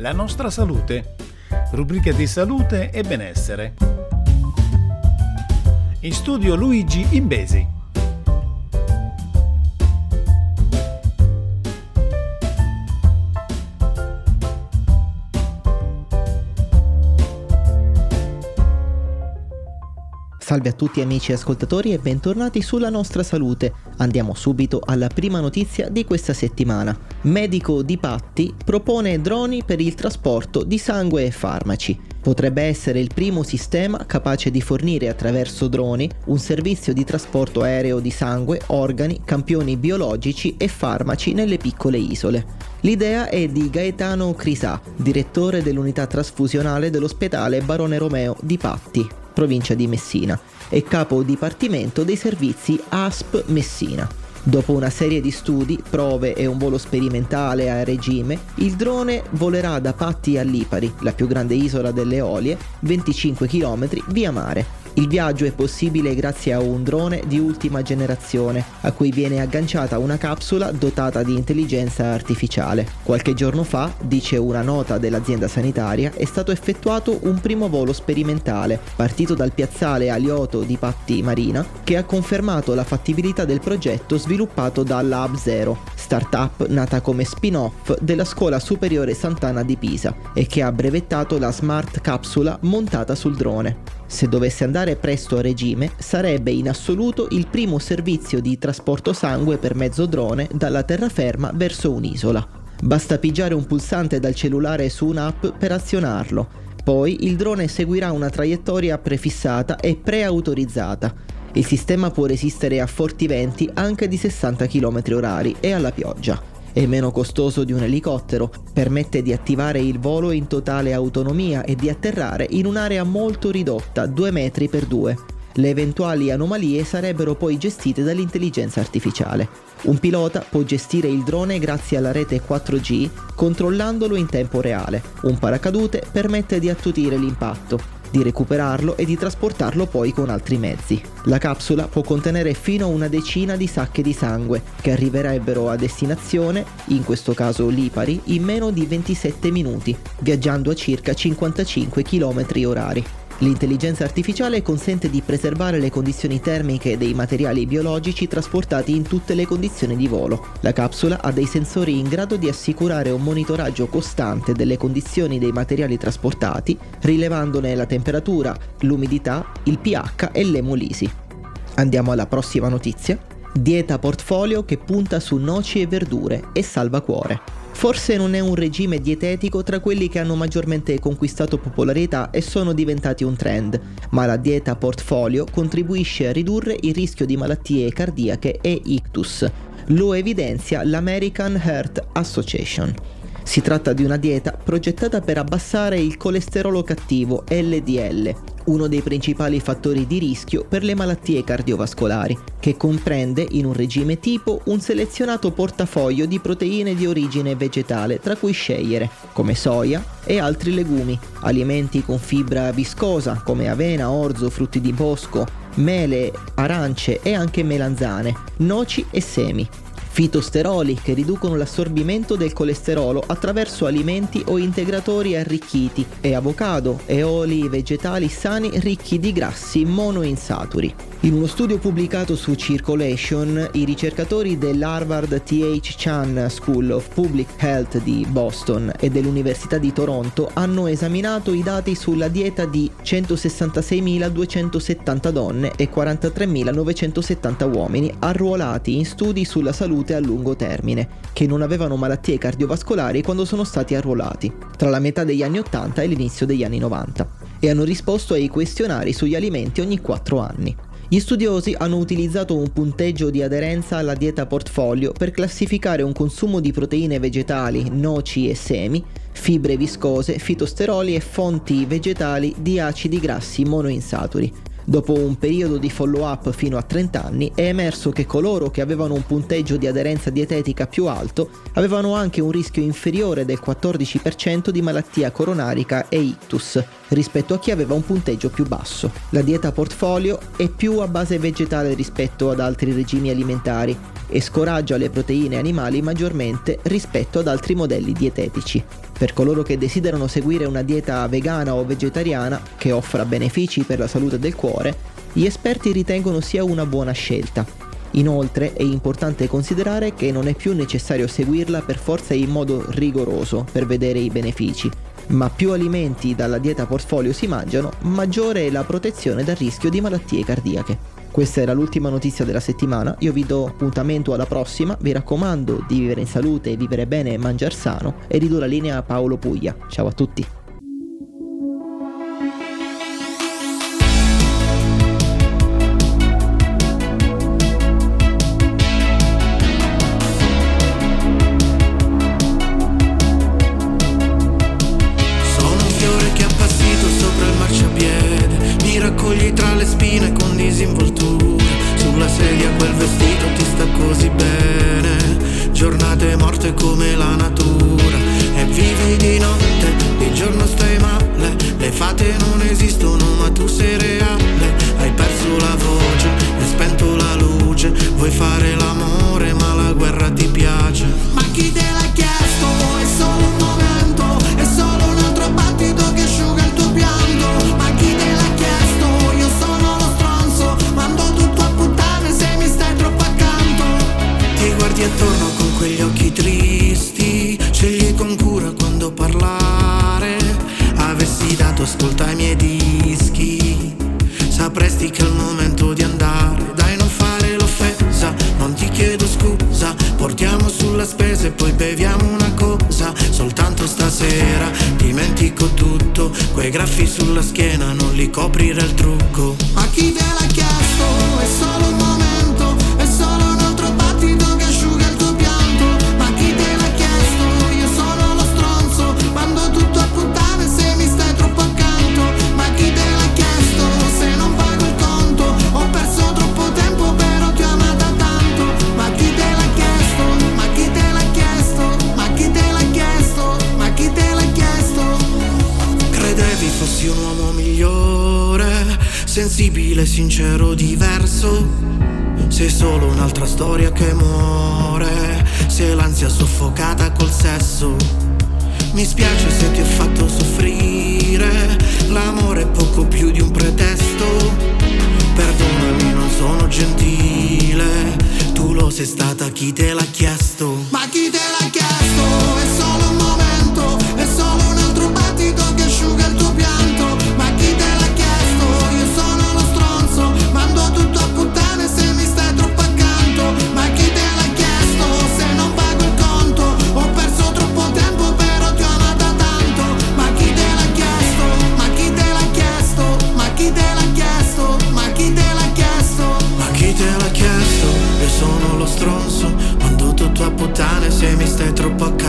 La nostra salute, rubrica di salute e benessere. In studio Luigi Imbesi. Salve a tutti amici ascoltatori e bentornati sulla nostra salute. Andiamo subito alla prima notizia di questa settimana. Medico di Patti propone droni per il trasporto di sangue e farmaci. Potrebbe essere il primo sistema capace di fornire attraverso droni un servizio di trasporto aereo di sangue, organi, campioni biologici e farmaci nelle piccole isole. L'idea è di Gaetano Crisà, direttore dell'unità trasfusionale dell'ospedale Barone Romeo di Patti provincia di Messina, e capo dipartimento dei servizi ASP Messina. Dopo una serie di studi, prove e un volo sperimentale a regime, il drone volerà da Patti a Lipari, la più grande isola delle Eolie, 25 km via mare, il viaggio è possibile grazie a un drone di ultima generazione, a cui viene agganciata una capsula dotata di intelligenza artificiale. Qualche giorno fa, dice una nota dell'azienda sanitaria, è stato effettuato un primo volo sperimentale, partito dal piazzale Alioto di Patti Marina, che ha confermato la fattibilità del progetto sviluppato da Lab Zero, startup nata come spin-off della Scuola Superiore Sant'Anna di Pisa e che ha brevettato la smart capsula montata sul drone. Se dovesse andare presto a regime, sarebbe in assoluto il primo servizio di trasporto sangue per mezzo drone dalla terraferma verso un'isola. Basta pigiare un pulsante dal cellulare su un'app per azionarlo. Poi il drone seguirà una traiettoria prefissata e preautorizzata. Il sistema può resistere a forti venti anche di 60 km/h e alla pioggia. È meno costoso di un elicottero, permette di attivare il volo in totale autonomia e di atterrare in un'area molto ridotta, 2 metri per 2. Le eventuali anomalie sarebbero poi gestite dall'intelligenza artificiale. Un pilota può gestire il drone grazie alla rete 4G controllandolo in tempo reale. Un paracadute permette di attutire l'impatto di recuperarlo e di trasportarlo poi con altri mezzi. La capsula può contenere fino a una decina di sacche di sangue che arriverebbero a destinazione, in questo caso Lipari, in meno di 27 minuti, viaggiando a circa 55 km orari. L'intelligenza artificiale consente di preservare le condizioni termiche dei materiali biologici trasportati in tutte le condizioni di volo. La capsula ha dei sensori in grado di assicurare un monitoraggio costante delle condizioni dei materiali trasportati, rilevandone la temperatura, l'umidità, il pH e l'emolisi. Andiamo alla prossima notizia. Dieta portfolio che punta su noci e verdure e salva cuore. Forse non è un regime dietetico tra quelli che hanno maggiormente conquistato popolarità e sono diventati un trend, ma la dieta portfolio contribuisce a ridurre il rischio di malattie cardiache e ictus. Lo evidenzia l'American Heart Association. Si tratta di una dieta progettata per abbassare il colesterolo cattivo LDL, uno dei principali fattori di rischio per le malattie cardiovascolari, che comprende in un regime tipo un selezionato portafoglio di proteine di origine vegetale tra cui scegliere, come soia e altri legumi, alimenti con fibra viscosa come avena, orzo, frutti di bosco, mele, arance e anche melanzane, noci e semi fitosteroli che riducono l'assorbimento del colesterolo attraverso alimenti o integratori arricchiti e avocado e oli vegetali sani ricchi di grassi monoinsaturi. In uno studio pubblicato su Circulation, i ricercatori dell'Harvard T.H. Chan School of Public Health di Boston e dell'Università di Toronto hanno esaminato i dati sulla dieta di 166.270 donne e 43.970 uomini arruolati in studi sulla salute a lungo termine, che non avevano malattie cardiovascolari quando sono stati arruolati, tra la metà degli anni 80 e l'inizio degli anni 90, e hanno risposto ai questionari sugli alimenti ogni 4 anni. Gli studiosi hanno utilizzato un punteggio di aderenza alla dieta portfolio per classificare un consumo di proteine vegetali, noci e semi, fibre viscose, fitosteroli e fonti vegetali di acidi grassi monoinsaturi. Dopo un periodo di follow-up fino a 30 anni è emerso che coloro che avevano un punteggio di aderenza dietetica più alto avevano anche un rischio inferiore del 14% di malattia coronarica e ictus, rispetto a chi aveva un punteggio più basso. La dieta portfolio è più a base vegetale rispetto ad altri regimi alimentari e scoraggia le proteine animali maggiormente rispetto ad altri modelli dietetici. Per coloro che desiderano seguire una dieta vegana o vegetariana che offra benefici per la salute del cuore, gli esperti ritengono sia una buona scelta. Inoltre è importante considerare che non è più necessario seguirla per forza in modo rigoroso per vedere i benefici, ma più alimenti dalla dieta portfolio si mangiano, maggiore è la protezione dal rischio di malattie cardiache. Questa era l'ultima notizia della settimana, io vi do appuntamento alla prossima, vi raccomando di vivere in salute, vivere bene e mangiare sano e ridò la linea a Paolo Puglia. Ciao a tutti! Poi beviamo una cosa Soltanto stasera. Dimentico tutto Quei graffi sulla schiena non li coprire il trucco. A chi te l'ha chiesto? È solo un momento Sensibile, sincero, diverso. Sei solo un'altra storia che muore Sei l'ansia soffocata col sesso. Mi spiace se ti ho fatto soffrire L'amore è poco più di un pretesto se mi